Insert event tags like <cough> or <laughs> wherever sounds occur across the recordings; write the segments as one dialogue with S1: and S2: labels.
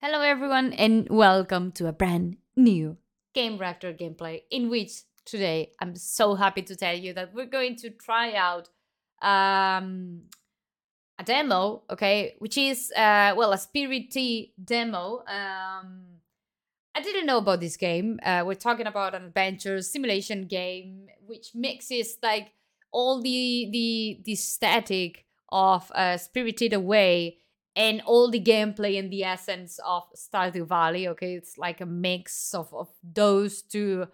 S1: Hello, everyone, and welcome to a brand new Gamereactor gameplay. In which today I'm so happy to tell you that we're going to try out um, a demo, okay, which is uh, well a Spirit demo. Um, I didn't know about this game. Uh, we're talking about an adventure simulation game which mixes like all the the the static of uh, Spirited Away and all the gameplay and the essence of Stardew Valley. Okay, it's like a mix of, of those two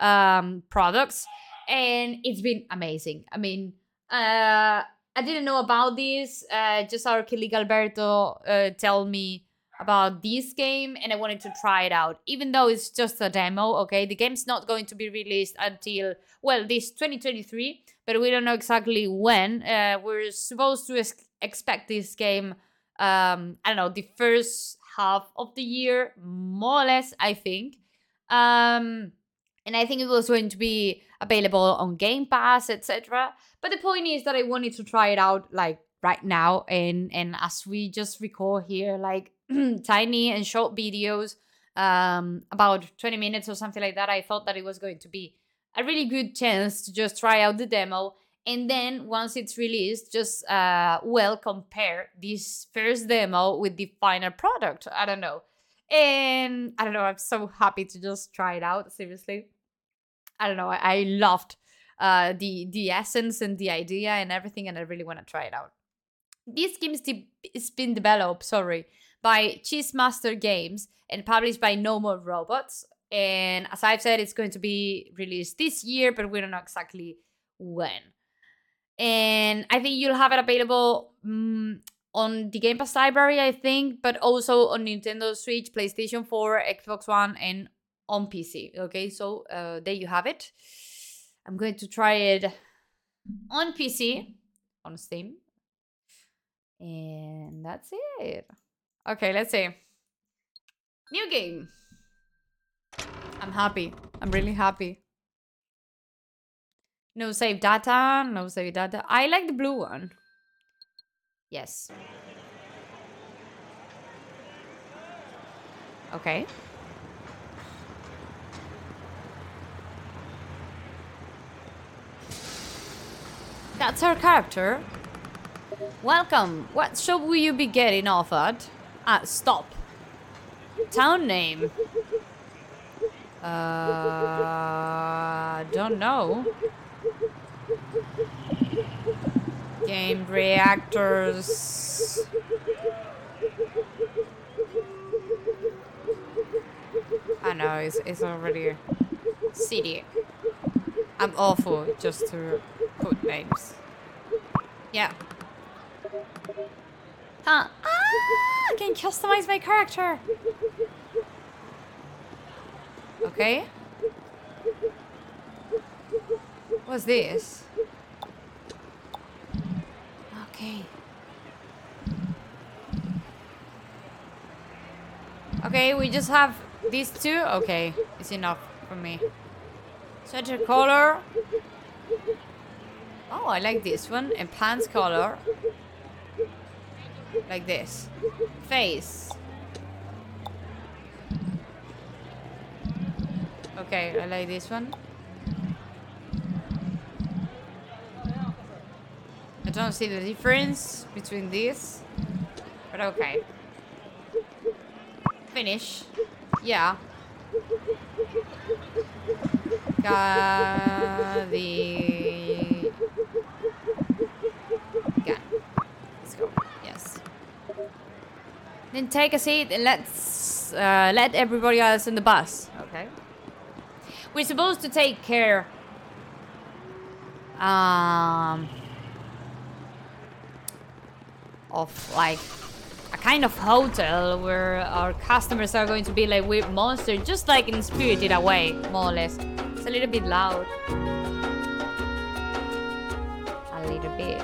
S1: um, products, and it's been amazing. I mean, uh, I didn't know about this. Uh, just our colleague Alberto uh, tell me about this game, and I wanted to try it out. Even though it's just a demo, okay, the game's not going to be released until well, this 2023, but we don't know exactly when. Uh, we're supposed to ex- expect this game um i don't know the first half of the year more or less i think. Um and i think it was going to be available on game pass etc but the point is that i wanted to try it out like right now. And and as we just record here like <clears throat> tiny and short videos um about 20 minutes or something like that i thought that it was going to be a really good chance to just try out the demo and then once it's released just uh well compare this first demo with the final product. I don't know. And i don't know i'm so happy to just try it out seriously. I don't know i, I loved uh the the essence and the idea and everything and i really want to try it out. This game is de- it's been developed sorry by Cheesemaster Games and published by no more robots. And as i've said it's going to be released this year but we don't know exactly when and I think you'll have it available um, on the Game Pass library, I think, but also on Nintendo Switch, PlayStation 4, Xbox One, and on PC. Okay, so uh, there you have it. I'm going to try it on PC, on Steam, and that's it. Okay, let's see. New game. I'm happy. I'm really happy. No save data, no save data. I like the blue one. Yes. Okay. That's our character. Welcome. What shop will you be getting offered? Ah, stop. Town name. Uh, don't know. Game reactors. I know, it's, it's already city. I'm awful just to put names. Yeah. Ah! I can customize my character! Okay. What's this? Okay. Okay, we just have these two. Okay, it's enough for me. Such a color. Oh, I like this one. And pants color. Like this. Face. Okay, I like this one. I don't see the difference between these, but okay. Finish. Yeah. Got the... Got. Let's go. Yes. Then take a seat and let's uh, let everybody else in the bus. Okay. We're supposed to take care um of like kind of hotel where our customers are going to be like weird monsters, just like in Spirited Away, more or less. It's a little bit loud. A little bit.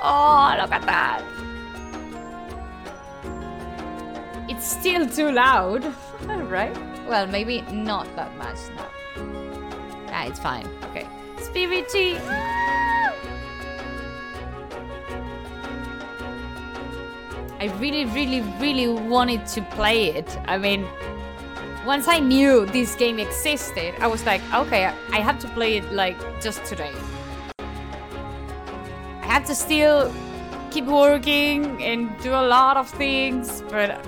S1: Oh, look at that. It's still too loud, <laughs> right? Well, maybe not that much now. Ah, it's fine. Okay. Spirit I really, really, really wanted to play it. I mean, once I knew this game existed, I was like, okay, I have to play it like just today. I have to still keep working and do a lot of things, but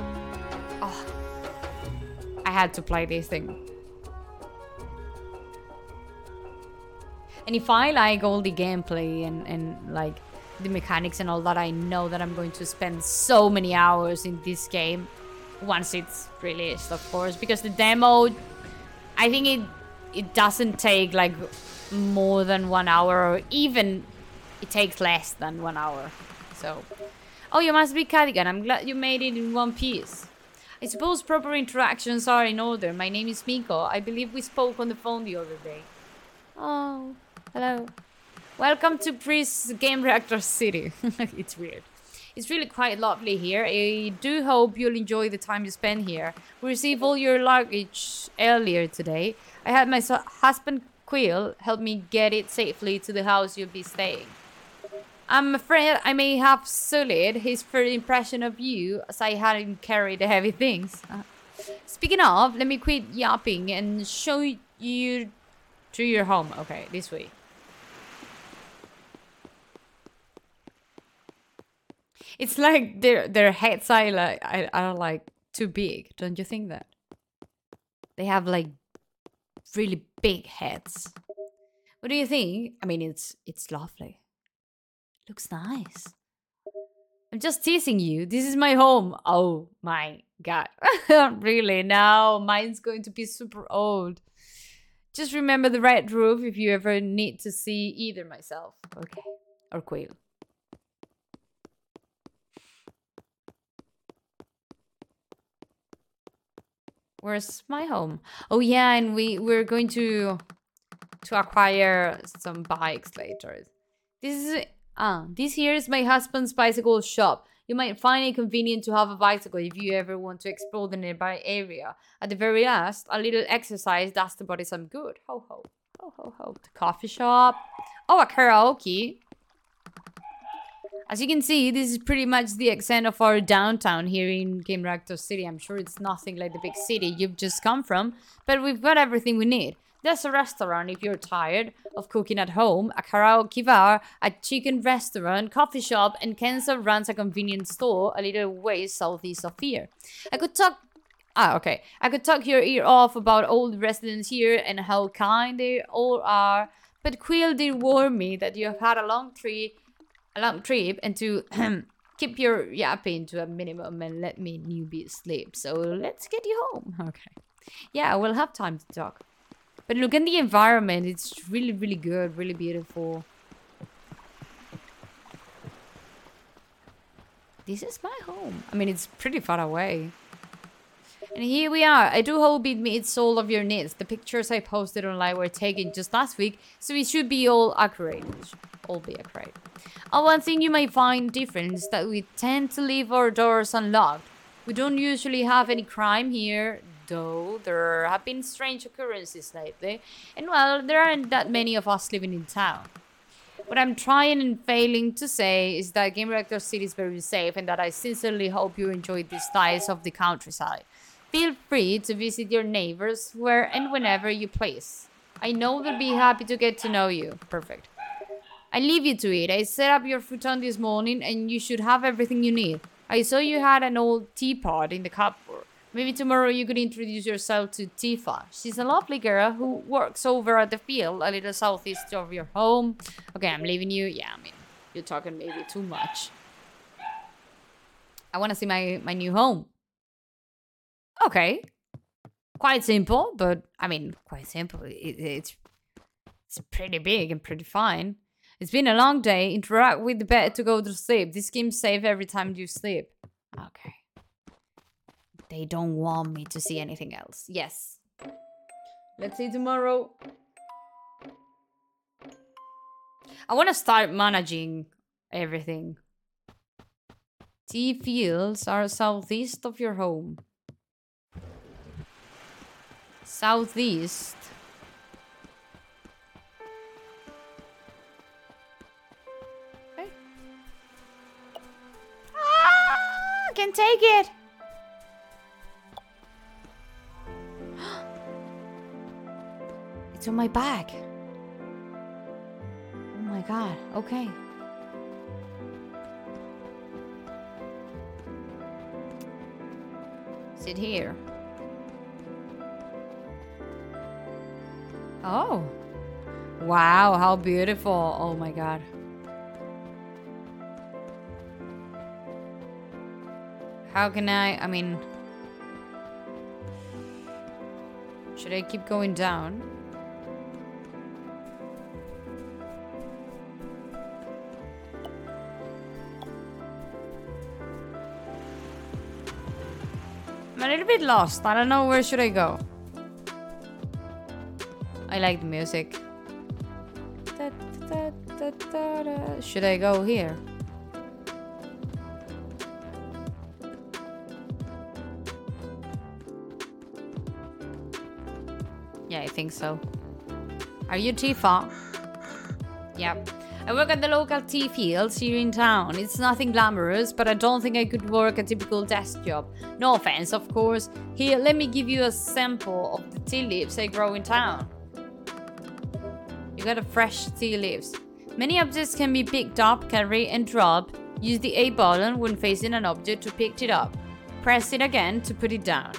S1: oh, I had to play this thing. And if I like all the gameplay and, and like the mechanics and all that, I know that I'm going to spend so many hours in this game once it's released, of course, because the demo, I think it it doesn't take like more than one hour, or even it takes less than one hour. So, oh, you must be Cardigan. I'm glad you made it in one piece. I suppose proper interactions are in order. My name is Miko. I believe we spoke on the phone the other day. Oh, hello. Welcome to Priest's Game Reactor City. <laughs> it's weird. It's really quite lovely here. I do hope you'll enjoy the time you spend here. We received all your luggage earlier today. I had my husband Quill help me get it safely to the house you'll be staying. I'm afraid I may have sullied his first impression of you as I had him carry the heavy things. <laughs> Speaking of, let me quit yapping and show you to your home. Okay, this way. It's like their their heads are like are like too big, don't you think that? They have like really big heads. What do you think? I mean, it's it's lovely. Looks nice. I'm just teasing you. This is my home. Oh my god. <laughs> really? Now mine's going to be super old. Just remember the red roof if you ever need to see either myself. Okay. Or Quill. Where's my home? Oh yeah, and we we're going to to acquire some bikes later. This is ah, uh, this here is my husband's bicycle shop. You might find it convenient to have a bicycle if you ever want to explore the nearby area. At the very last, a little exercise does the body some good. Ho ho. Ho ho ho. The coffee shop. Oh, a karaoke. As you can see, this is pretty much the extent of our downtown here in Game City. I'm sure it's nothing like the big city you've just come from, but we've got everything we need. There's a restaurant if you're tired of cooking at home, a karaoke bar, a chicken restaurant, coffee shop, and Kenzo runs a convenience store a little ways southeast of here. I could talk Ah, okay. I could talk your ear off about all the residents here and how kind they all are, but Quill did warn me that you have had a long trip a long trip and to <clears throat> keep your yapping to a minimum and let me newbie sleep. So let's get you home. Okay. Yeah, we'll have time to talk. But look at the environment. It's really, really good. Really beautiful. This is my home. I mean, it's pretty far away. And here we are. I do hope it meets all of your needs. The pictures I posted online were taken just last week, so it should be all accurate. All be accurate. one thing you may find different is that we tend to leave our doors unlocked. We don't usually have any crime here, though there have been strange occurrences lately. And well, there aren't that many of us living in town. What I'm trying and failing to say is that Game Reactor City is very safe and that I sincerely hope you enjoy the styles of the countryside. Feel free to visit your neighbors where and whenever you please. I know they'll be happy to get to know you. Perfect. I leave you to it. I set up your futon this morning and you should have everything you need. I saw you had an old teapot in the cupboard. Maybe tomorrow you could introduce yourself to Tifa. She's a lovely girl who works over at the field a little southeast of your home. Okay, I'm leaving you. Yeah, I mean, you're talking maybe too much. I want to see my, my new home. Okay. Quite simple, but I mean, quite simple. It, it's, it's pretty big and pretty fine. It's been a long day. Interact with the bed to go to sleep. This game's safe every time you sleep. Okay. They don't want me to see anything else. Yes. Let's see tomorrow. I want to start managing everything. Tea fields are southeast of your home. Southeast. can take it. <gasps> it's on my back. Oh my god. Okay. Sit here. Oh. Wow, how beautiful. Oh my god. How can I, I mean... Should I keep going down? I'm a little bit lost. I don't know where should I go. I like the music. Should I go here? Think so. Are you Tifa? Yep. I work at the local tea fields here in town. It's nothing glamorous, but I don't think I could work a typical desk job. No offense, of course. Here, let me give you a sample of the tea leaves I grow in town. You got a fresh tea leaves. Many objects can be picked up, carried, and dropped. Use the A button when facing an object to pick it up. Press it again to put it down.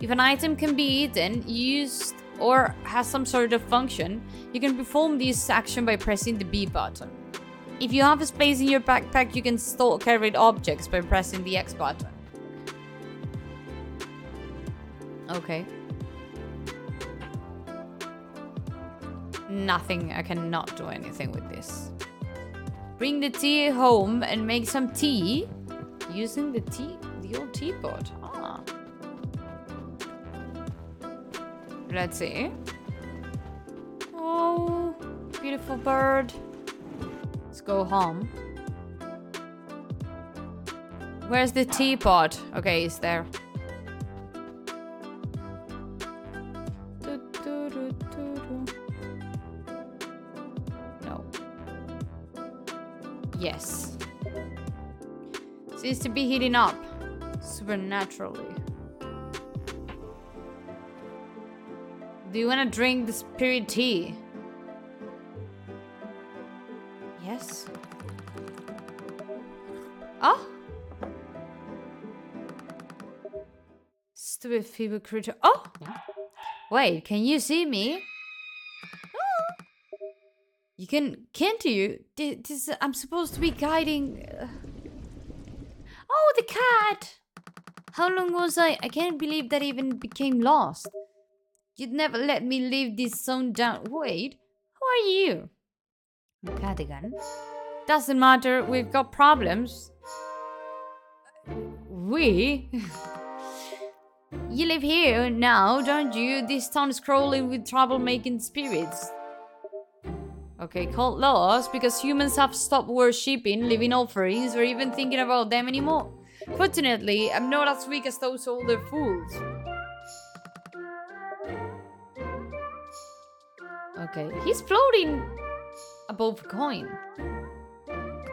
S1: If an item can be eaten, used, or has some sort of function, you can perform this action by pressing the B button. If you have a space in your backpack, you can store carried objects by pressing the X button. Okay. Nothing, I cannot do anything with this. Bring the tea home and make some tea using the tea, the old teapot. Let's see. Oh, beautiful bird. Let's go home. Where's the teapot? Okay, it's there. No. Yes. Seems to be heating up supernaturally. Do you want to drink the spirit tea? Yes. Oh! Stupid feeble creature. Oh! Wait, can you see me? You can, can't you? This, this, I'm supposed to be guiding. Uh... Oh, the cat! How long was I? I can't believe that even became lost. You'd never let me leave this zone down. Wait, who are you? Cardigan. Doesn't matter, we've got problems. We? <laughs> you live here now, don't you? This town is crawling with troublemaking spirits. Okay, called lost because humans have stopped worshipping living offerings or even thinking about them anymore. Fortunately, I'm not as weak as those older fools. Okay, he's floating above coin.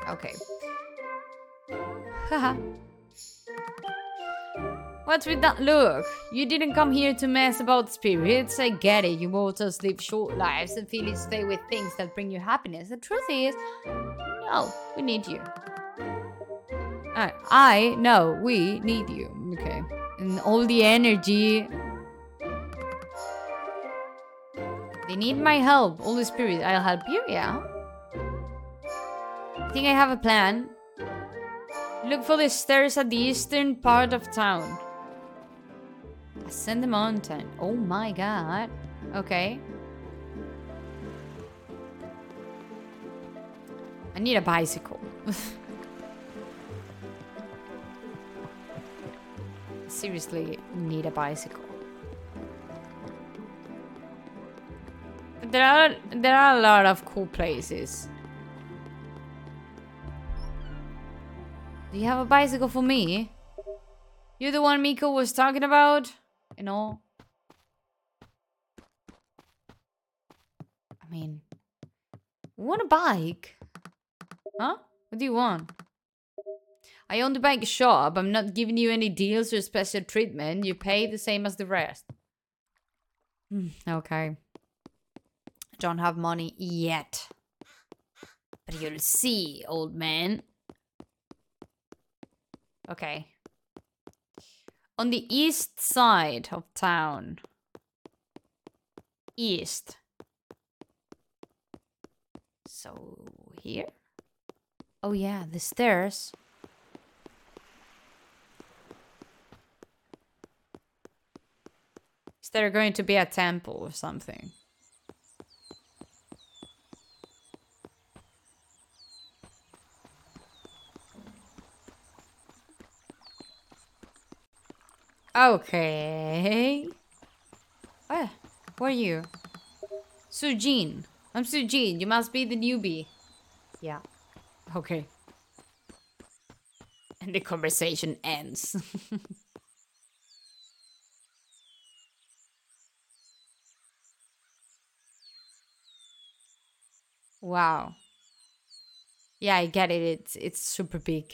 S1: Okay. Haha. What's with that look? You didn't come here to mess about spirits. I get it. You mortals live short lives and feel you stay with things that bring you happiness. The truth is, no, we need you. I, I know we need you. Okay. And all the energy They need my help. Holy Spirit, I'll help you, yeah? I think I have a plan. Look for the stairs at the eastern part of town. Ascend the mountain. Oh my god. Okay. I need a bicycle. <laughs> Seriously, need a bicycle. There are there are a lot of cool places. Do you have a bicycle for me? You're the one Miko was talking about? You know? I mean, want a bike? Huh? What do you want? I own the bike shop. I'm not giving you any deals or special treatment. You pay the same as the rest. Hmm, okay. Don't have money yet. But you'll see, old man. Okay. On the east side of town. East. So, here? Oh yeah, the stairs. Is there going to be a temple or something? Okay. Ah, who are you? Sujin. I'm Sujin. You must be the newbie. Yeah. Okay. And the conversation ends. <laughs> wow. Yeah, I get it. It's it's super big.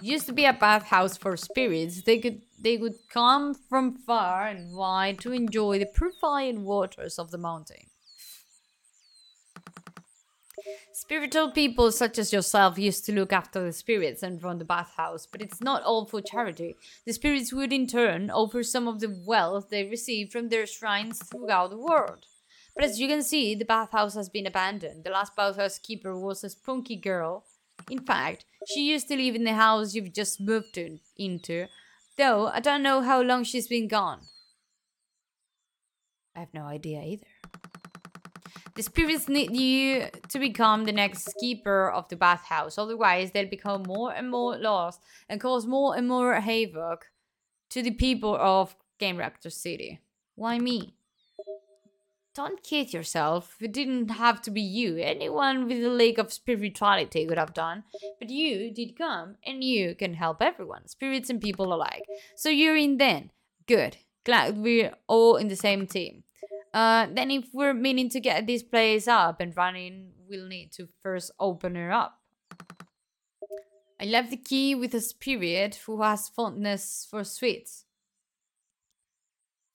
S1: Used to be a bathhouse for spirits. They could they would come from far and wide to enjoy the purifying waters of the mountain. Spiritual people such as yourself used to look after the spirits and run the bathhouse, but it's not all for charity. The spirits would in turn offer some of the wealth they received from their shrines throughout the world. But as you can see, the bathhouse has been abandoned. The last bathhouse keeper was a spunky girl. In fact, she used to live in the house you've just moved to, into, though I don't know how long she's been gone. I have no idea either. The spirits need you to become the next keeper of the bathhouse, otherwise they'll become more and more lost and cause more and more havoc to the people of Game Reactor City. Why me? Don't kid yourself. It didn't have to be you. Anyone with a lake of spirituality could have done. But you did come, and you can help everyone, spirits and people alike. So you're in then. Good. Glad we're all in the same team. Uh, then if we're meaning to get this place up and running, we'll need to first open her up. I left the key with a spirit who has fondness for sweets.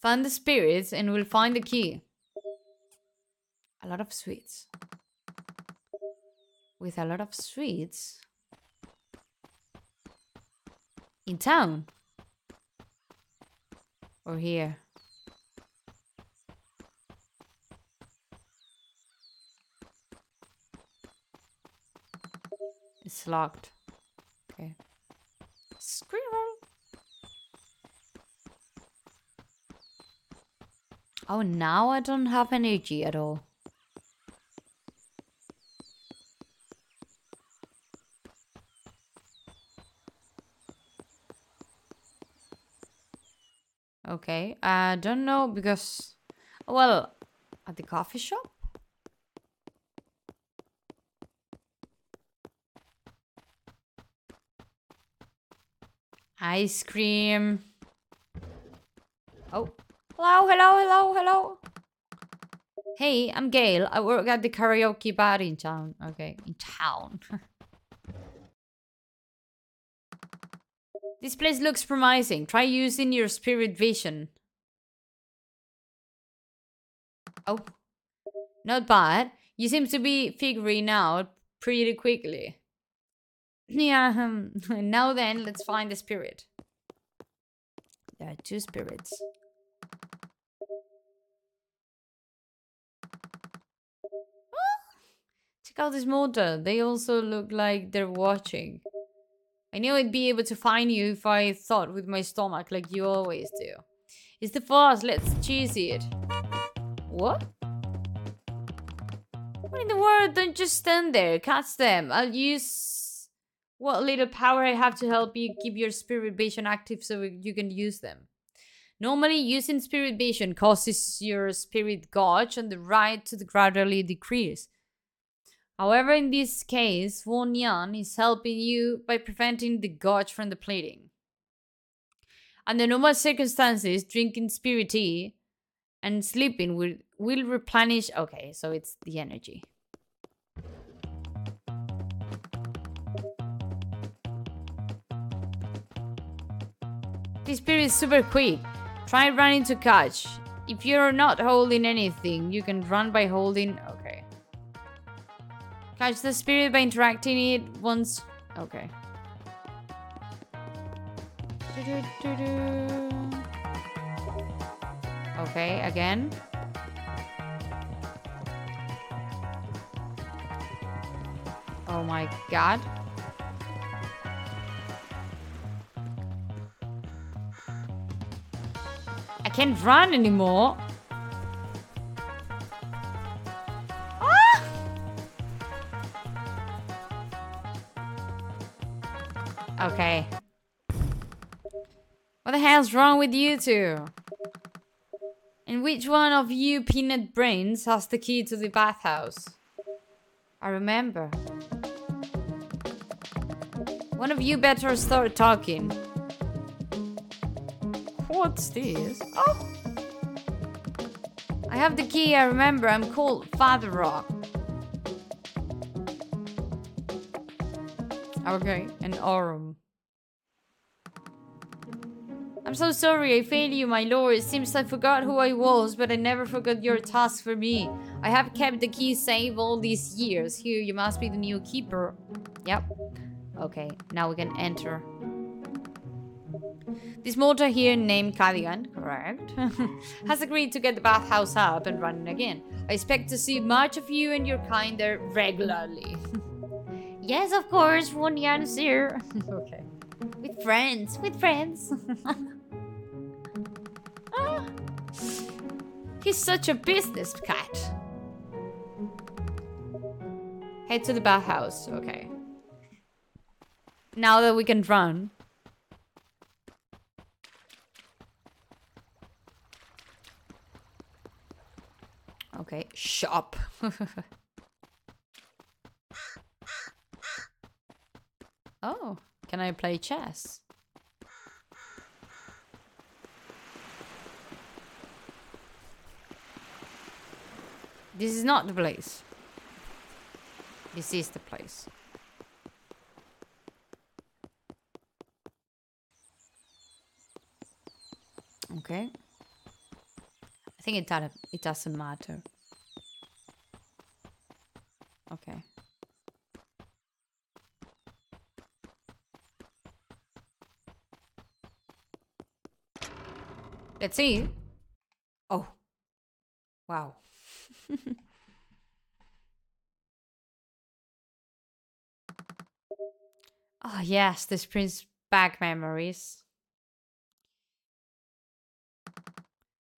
S1: Find the spirits and we'll find the key. A lot of sweets. With a lot of sweets. In town. Or here. It's locked. Okay. Squirrel. Oh, now I don't have energy at all. Okay, I don't know because, well, at the coffee shop? Ice cream. Oh, hello, hello, hello, hello. Hey, I'm Gail. I work at the karaoke bar in town. Okay, in town. <laughs> this place looks promising. Try using your spirit vision. Oh, not bad. You seem to be figuring out pretty quickly. Yeah, um, <laughs> now then, let's find the spirit. There are two spirits. Check out this motor. They also look like they're watching. I knew I'd be able to find you if I thought with my stomach like you always do. It's the fast. Let's cheese it. What? What in the world? Don't just stand there. Catch them. I'll use what little power I have to help you keep your spirit vision active so you can use them. Normally, using spirit vision causes your spirit gauge on the right to gradually decrease. However, in this case, Won Yan is helping you by preventing the gauge from depleting. Under normal circumstances, drinking spirit tea and sleeping will, will replenish. Okay, so it's the energy. This spirit is super quick. Try running to catch. If you're not holding anything, you can run by holding... Okay. Catch the spirit by interacting it once... Okay. Okay, again. Oh my god. I can't run anymore. Hell's wrong with you two? And which one of you peanut brains has the key to the bathhouse? I remember. One of you better start talking. What's this? Oh! I have the key, I remember. I'm called Father Rock. Okay, an Aurum. I'm so sorry, I failed you, my lord. It seems I forgot who I was, but I never forgot your task for me. I have kept the key safe all these years. Here, you must be the new keeper. Yep. Okay, now we can enter. This mortar here named Cadigan, correct, <laughs> has agreed to get the bathhouse up and running again. I expect to see much of you and your kind there regularly. <laughs> yes, of course, one answer. <laughs> okay. With friends, with friends. He's such a business cat. Head to the bathhouse, okay. Now that we can run. Okay, shop. <laughs> oh, can I play chess? This is not the place. This is the place. Okay. I think it doesn't it doesn't matter. Okay. Let's see. Oh. Wow. Oh <laughs> yes, this brings back memories.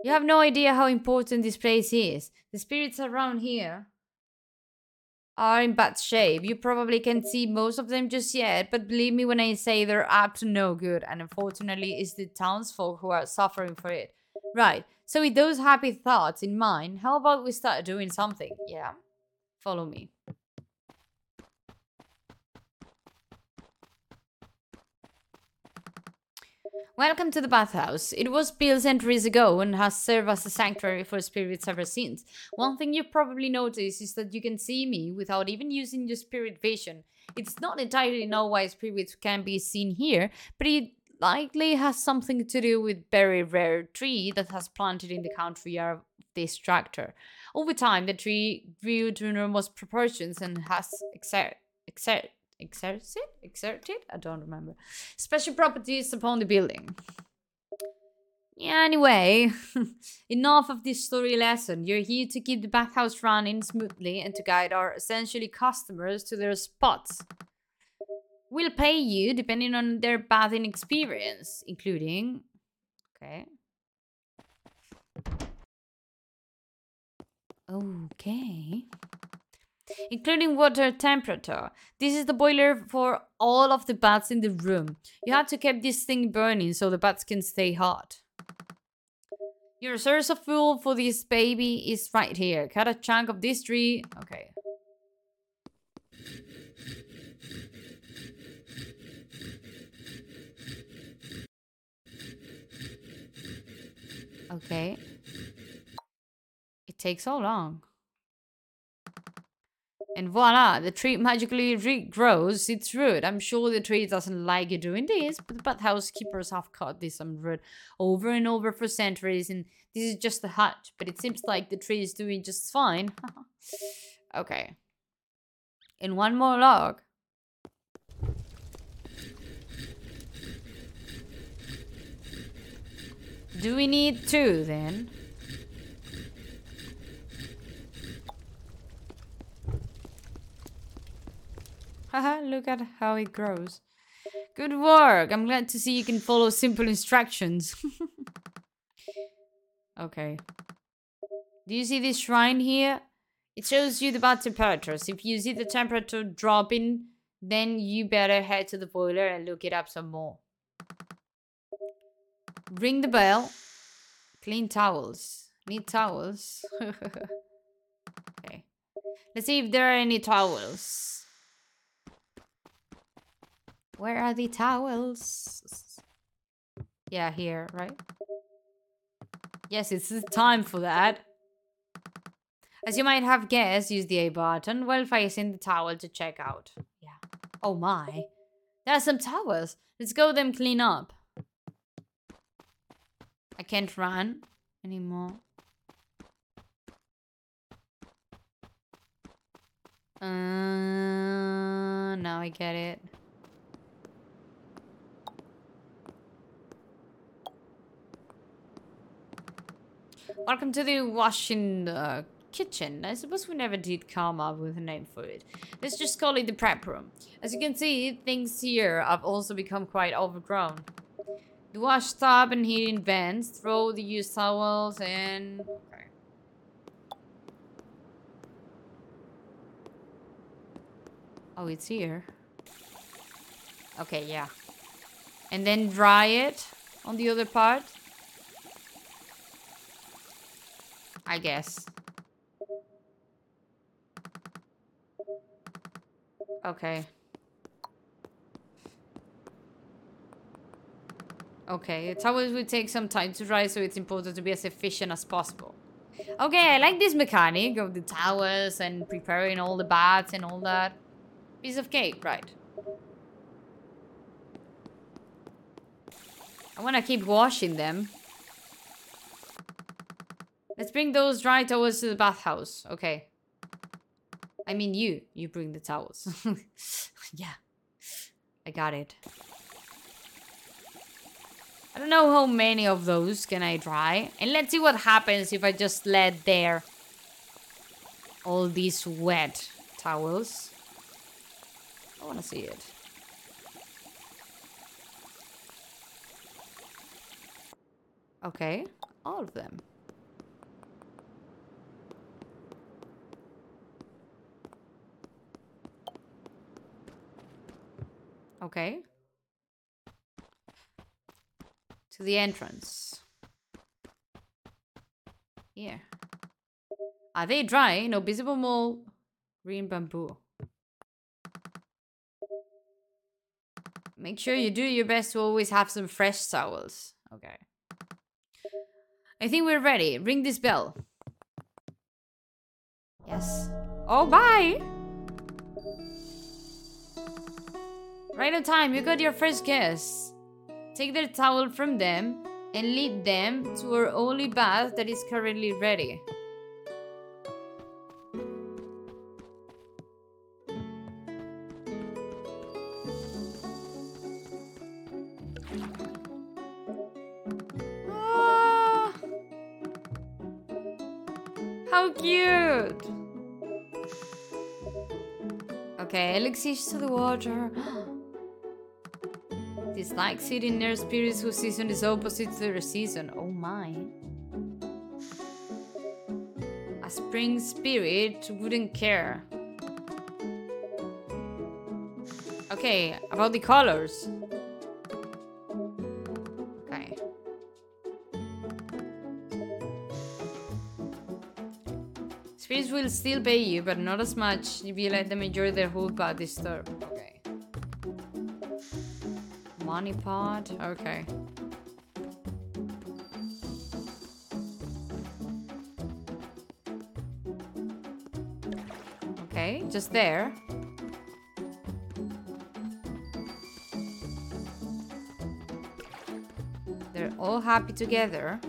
S1: You have no idea how important this place is. The spirits around here are in bad shape. You probably can't see most of them just yet, but believe me when I say they're up to no good, and unfortunately, it's the townsfolk who are suffering for it. Right, so with those happy thoughts in mind, how about we start doing something? Yeah? Follow me. Welcome to the bathhouse. It was built centuries ago and has served as a sanctuary for spirits ever since. One thing you've probably noticed is that you can see me without even using your spirit vision. It's not entirely known why spirits can be seen here, but it likely has something to do with very rare tree that has planted in the country of this tractor. Over time, the tree grew to enormous proportions and has exert, exert, exerted exerted? I don't remember. Special properties upon the building. Yeah anyway <laughs> enough of this story lesson. You're here to keep the bathhouse running smoothly and to guide our essentially customers to their spots we'll pay you depending on their bathing experience including okay okay including water temperature. This is the boiler for all of the bats in the room. You have to keep this thing burning so the bats can stay hot. Your source of fuel for this baby is right here. Cut a chunk of this tree. Okay. Okay. It takes so long. And voila, the tree magically regrows its root. I'm sure the tree doesn't like you doing this, but the bathhouse keepers have cut this root over and over for centuries, and this is just the hut. But it seems like the tree is doing just fine. <laughs> okay. And one more log. Do we need two then? Haha, look at how it grows. Good work. I'm glad to see you can follow simple instructions. <laughs> okay. Do you see this shrine here? It shows you the bath temperatures. If you see the temperature dropping, then you better head to the boiler and look it up some more. Ring the bell. Clean towels. Need towels. <laughs> okay. Let's see if there are any towels. Where are the towels? Yeah, here, right? Yes, it's time for that. As you might have guessed, use the A button while facing the towel to check out. Yeah. Oh my. There are some towels. Let's go them clean up. Can't run anymore. Uh, now I get it. Welcome to the washing uh, kitchen. I suppose we never did come up with a name for it. Let's just call it the prep room. As you can see, things here have also become quite overgrown. The tub and heating vents. Throw the used towels and... Okay. Oh, it's here. Okay, yeah. And then dry it on the other part. I guess. Okay. Okay, towels will take some time to dry, so it's important to be as efficient as possible. Okay, I like this mechanic of the towels and preparing all the baths and all that. Piece of cake, right. I want to keep washing them. Let's bring those dry towels to the bathhouse. Okay. I mean you. You bring the towels. <laughs> yeah. I got it. I don't know how many of those can I dry. And let's see what happens if I just let there all these wet towels. I want to see it. Okay, all of them. Okay. To the entrance. Here. Are they dry? No visible mold. Green bamboo. Make sure you do your best to always have some fresh towels. Okay. I think we're ready. Ring this bell. Yes. Oh, bye! Right on time, you got your first guess. Take their towel from them and lead them to our only bath that is currently ready. Ah, how cute! Okay, elixirs to the water. <gasps> Dislike sitting near spirits whose season is opposite to their season. Oh my. A spring spirit wouldn't care. Okay, about the colors. Okay. Spirits will still pay you, but not as much if you let them enjoy their whole body disturb. Pot? Okay. Okay, just there. They're all happy together.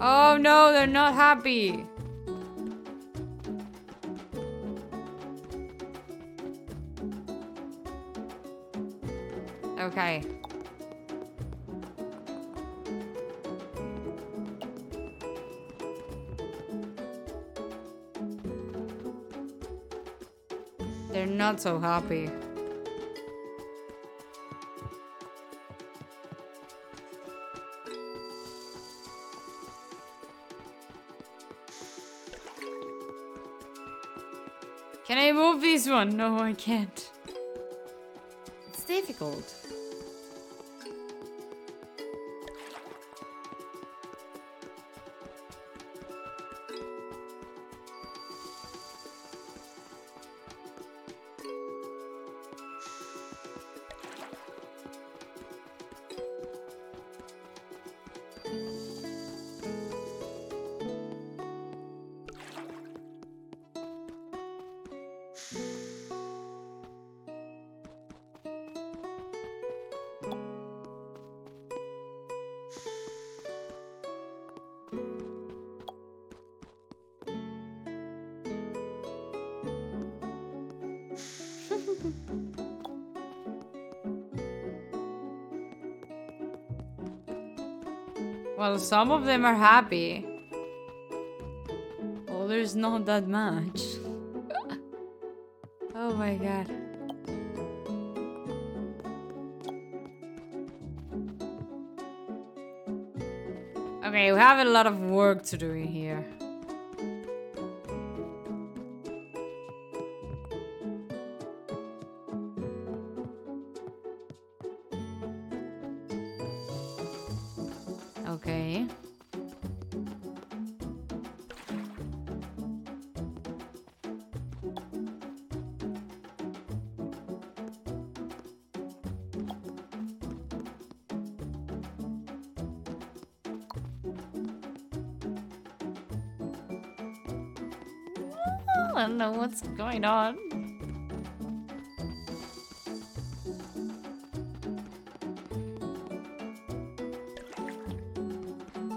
S1: Oh no, they're not happy. Okay. They're not so happy. Can I move this one? No, I can't. It's difficult. Some of them are happy. Well, there's not that much. <laughs> oh my god. Okay, we have a lot of work to do in here. What's going on.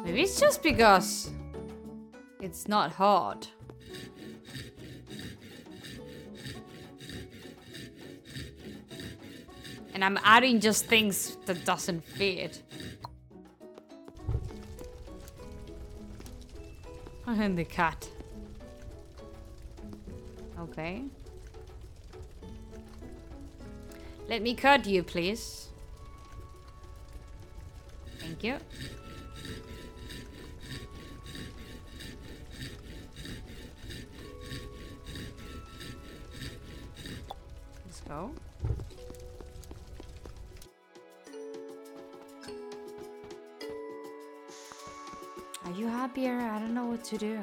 S1: Maybe it's just because it's not hard. And I'm adding just things that doesn't fit. And the cat. Let me cut you, please. Thank you. Let's go. Are you happier? I don't know what to do.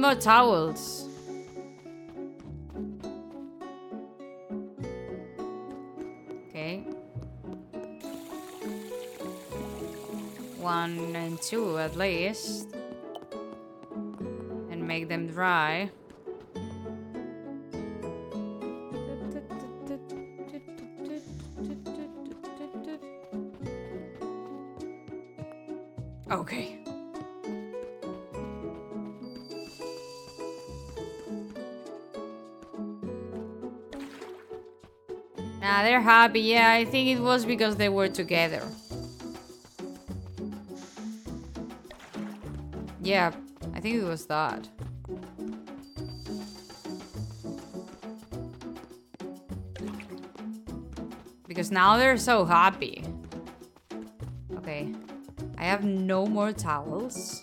S1: More towels. Okay. One and two at least. And make them dry. They're happy. Yeah, I think it was because they were together. Yeah, I think it was that. Because now they're so happy. Okay. I have no more towels.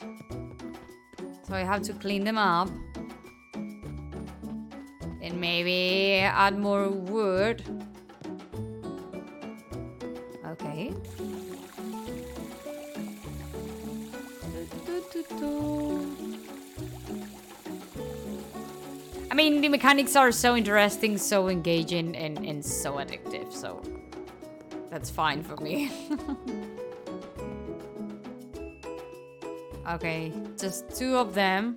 S1: So I have to clean them up. And maybe add more wood. Mean, the mechanics are so interesting, so engaging, and, and so addictive, so that's fine for me. <laughs> okay, just two of them.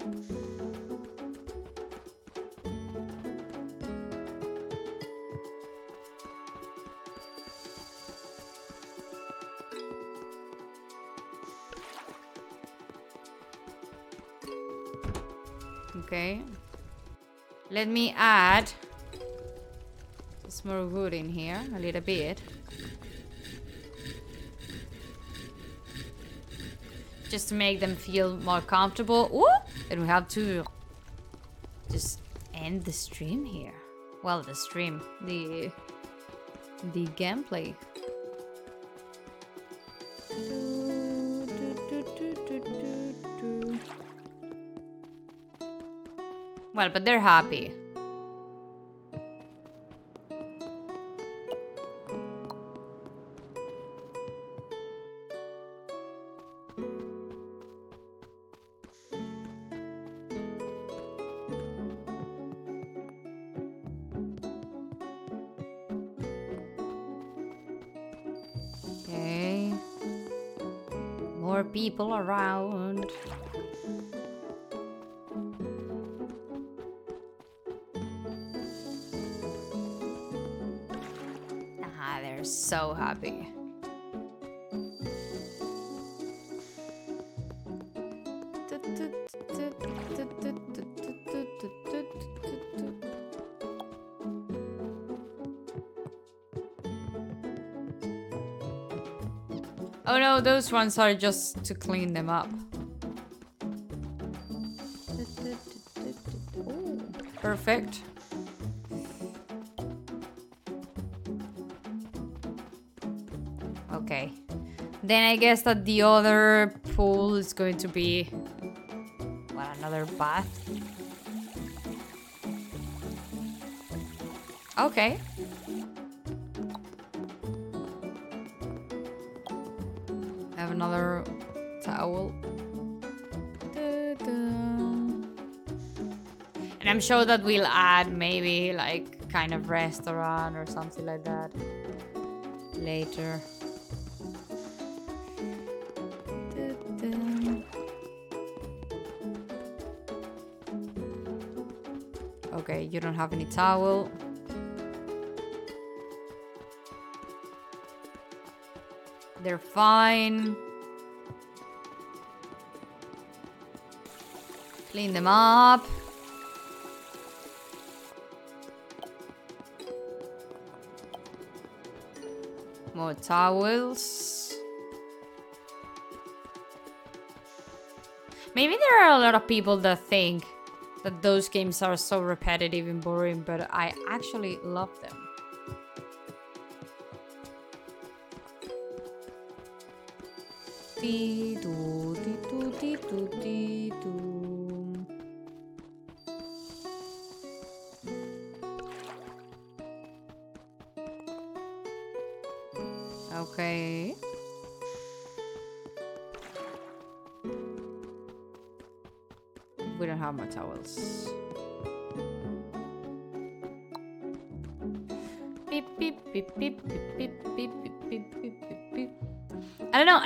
S1: Let me add some more wood in here, a little bit. Just to make them feel more comfortable. Ooh! And we have to just end the stream here. Well, the stream, the the gameplay. Well, but they're happy. People around. So happy. Oh no, those ones are just to clean them up. Perfect. Then I guess that the other pool is going to be what another bath. Okay. I have another towel. And I'm sure that we'll add maybe like kind of restaurant or something like that later. Okay, you don't have any towel. They're fine. Clean them up. More towels. Maybe there are a lot of people that think that those games are so repetitive and boring, but I actually love them. Dee doo, dee doo, dee doo, dee doo.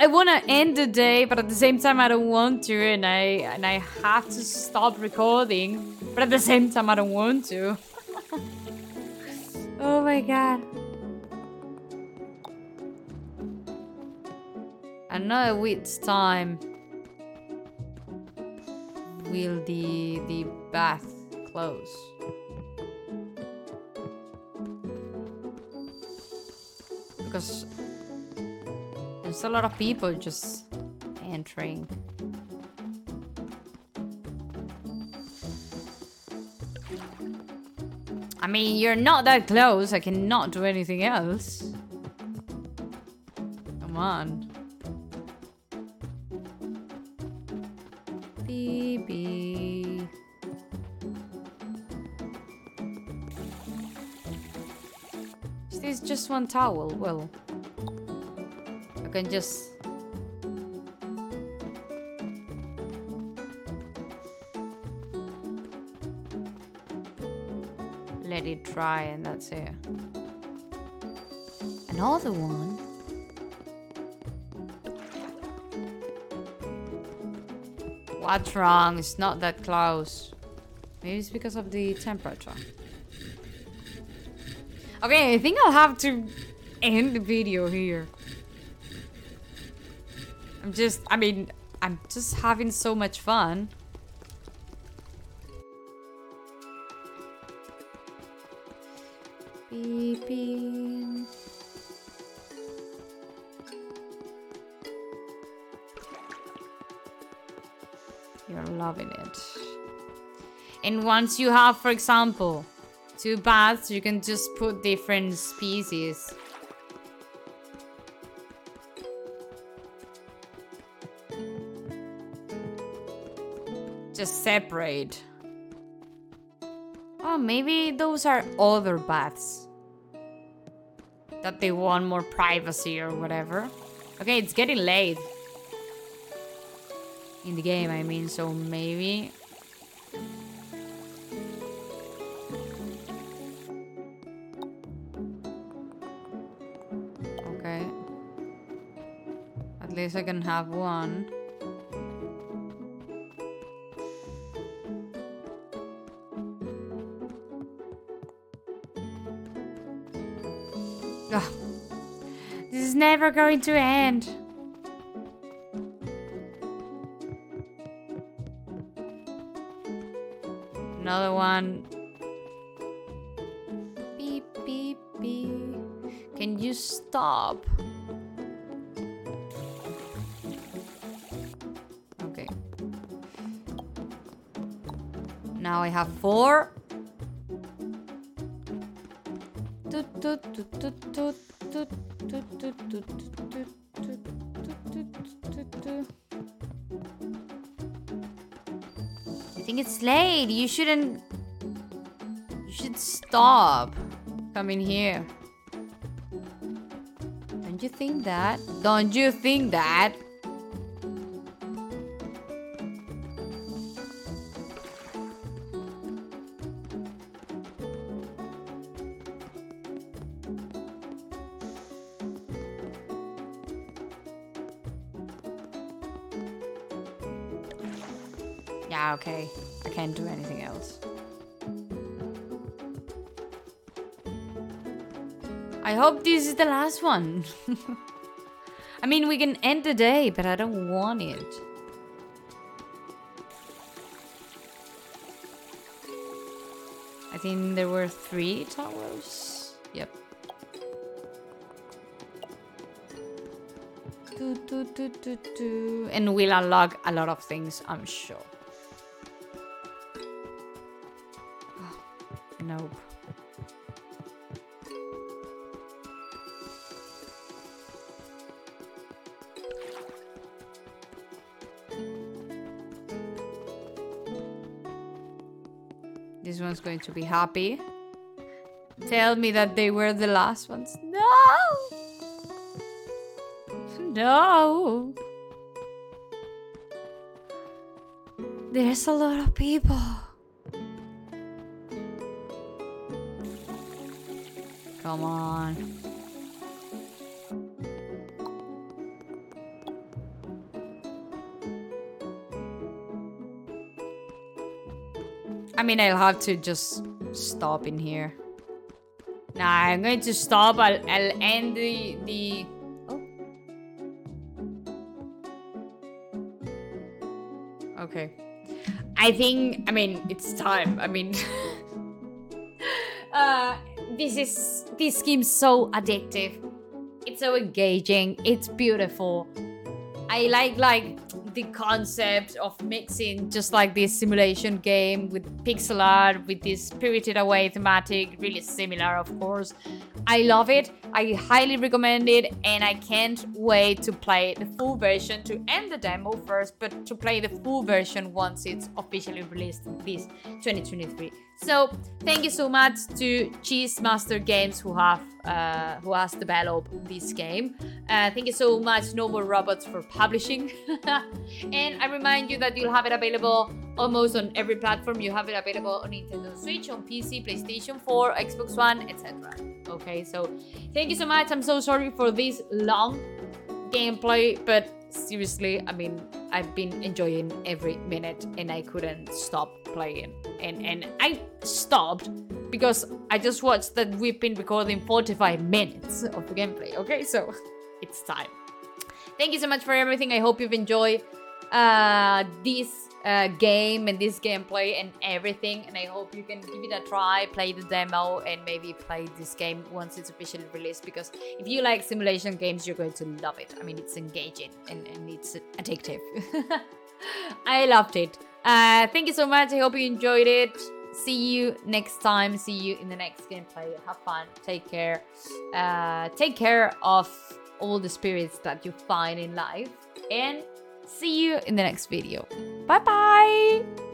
S1: I want to end the day, but at the same time, I don't want to, and I and I have to stop recording. But at the same time, I don't want to. <laughs> oh my god. Another week's time. Will the the bath close? Because there's a lot of people just entering. I mean, you're not that close. I cannot do anything else. Come on. Baby. Is this just one towel? Well, can just. Let it dry and that's it. Another one. What's wrong? It's not that close. Maybe it's because of the temperature. Okay, I think I'll have to end the video here. I'm just, I mean, I'm just having so much fun. Beep, beep. You're loving it. And once you have, for example, two baths, you can just put different species. Just separate. Oh, maybe those are other baths. That they want more privacy or whatever. Okay, it's getting late. In the game, I mean, so maybe... Okay. At least I can have one. Never going to end. Another one. Beep, beep, beep. Can you stop? Okay. Now I have four. Toot, toot, toot, toot, toot, I think it's late. You shouldn't. You should stop coming here. Don't you think that? Don't you think that? The last one. <laughs> I mean, we can end the day, but I don't want it. I think there were three towers. Yep. Do, do, do. And we'll unlock a lot of things, I'm sure. <sighs> Nope. This one's going to be happy. Tell me that they were the last ones. No! No! There's a lot of people. Come on. Mean, I'll have to just stop in here. Nah, I'm going to stop. I'll, I'll end the, the... Oh. Okay. I think, I mean, it's time. I mean... <laughs> uh, this is, this game's so addictive. It's so engaging. It's beautiful. I like, like, the concept of mixing just like this simulation game with pixel art with this spirited away thematic really similar of course I love it. I highly recommend it, and I can't wait to play the full version to end the demo first, but to play the full version once it's officially released in this 2023. So thank you so much to Cheesemaster Games who have uh, who has developed this game. Uh, thank you so much No More Robots for publishing. <laughs> and I remind you that you'll have it available almost on every platform. You have it available on Nintendo Switch, on PC, PlayStation 4, Xbox One, etc. Okay, so thank you so much. I'm so sorry for this long gameplay, but seriously, I mean, I've been enjoying every minute and I couldn't stop playing. And and I stopped because I just watched that we've been recording 45 minutes of the gameplay. Okay, so it's time. Thank you so much for everything. I hope you've enjoyed uh, this uh, game and this gameplay and everything. And I hope you can give it a try, play the demo, and maybe play this game once it's officially released. Because if you like simulation games, you're going to love it. I mean, it's engaging and, and it's addictive. <laughs> I loved it. Uh, thank you so much. I hope you enjoyed it. See you next time. See you in the next gameplay. Have fun. Take care. Uh, take care of all the spirits that you find in life. And see you in the next video. Bye bye!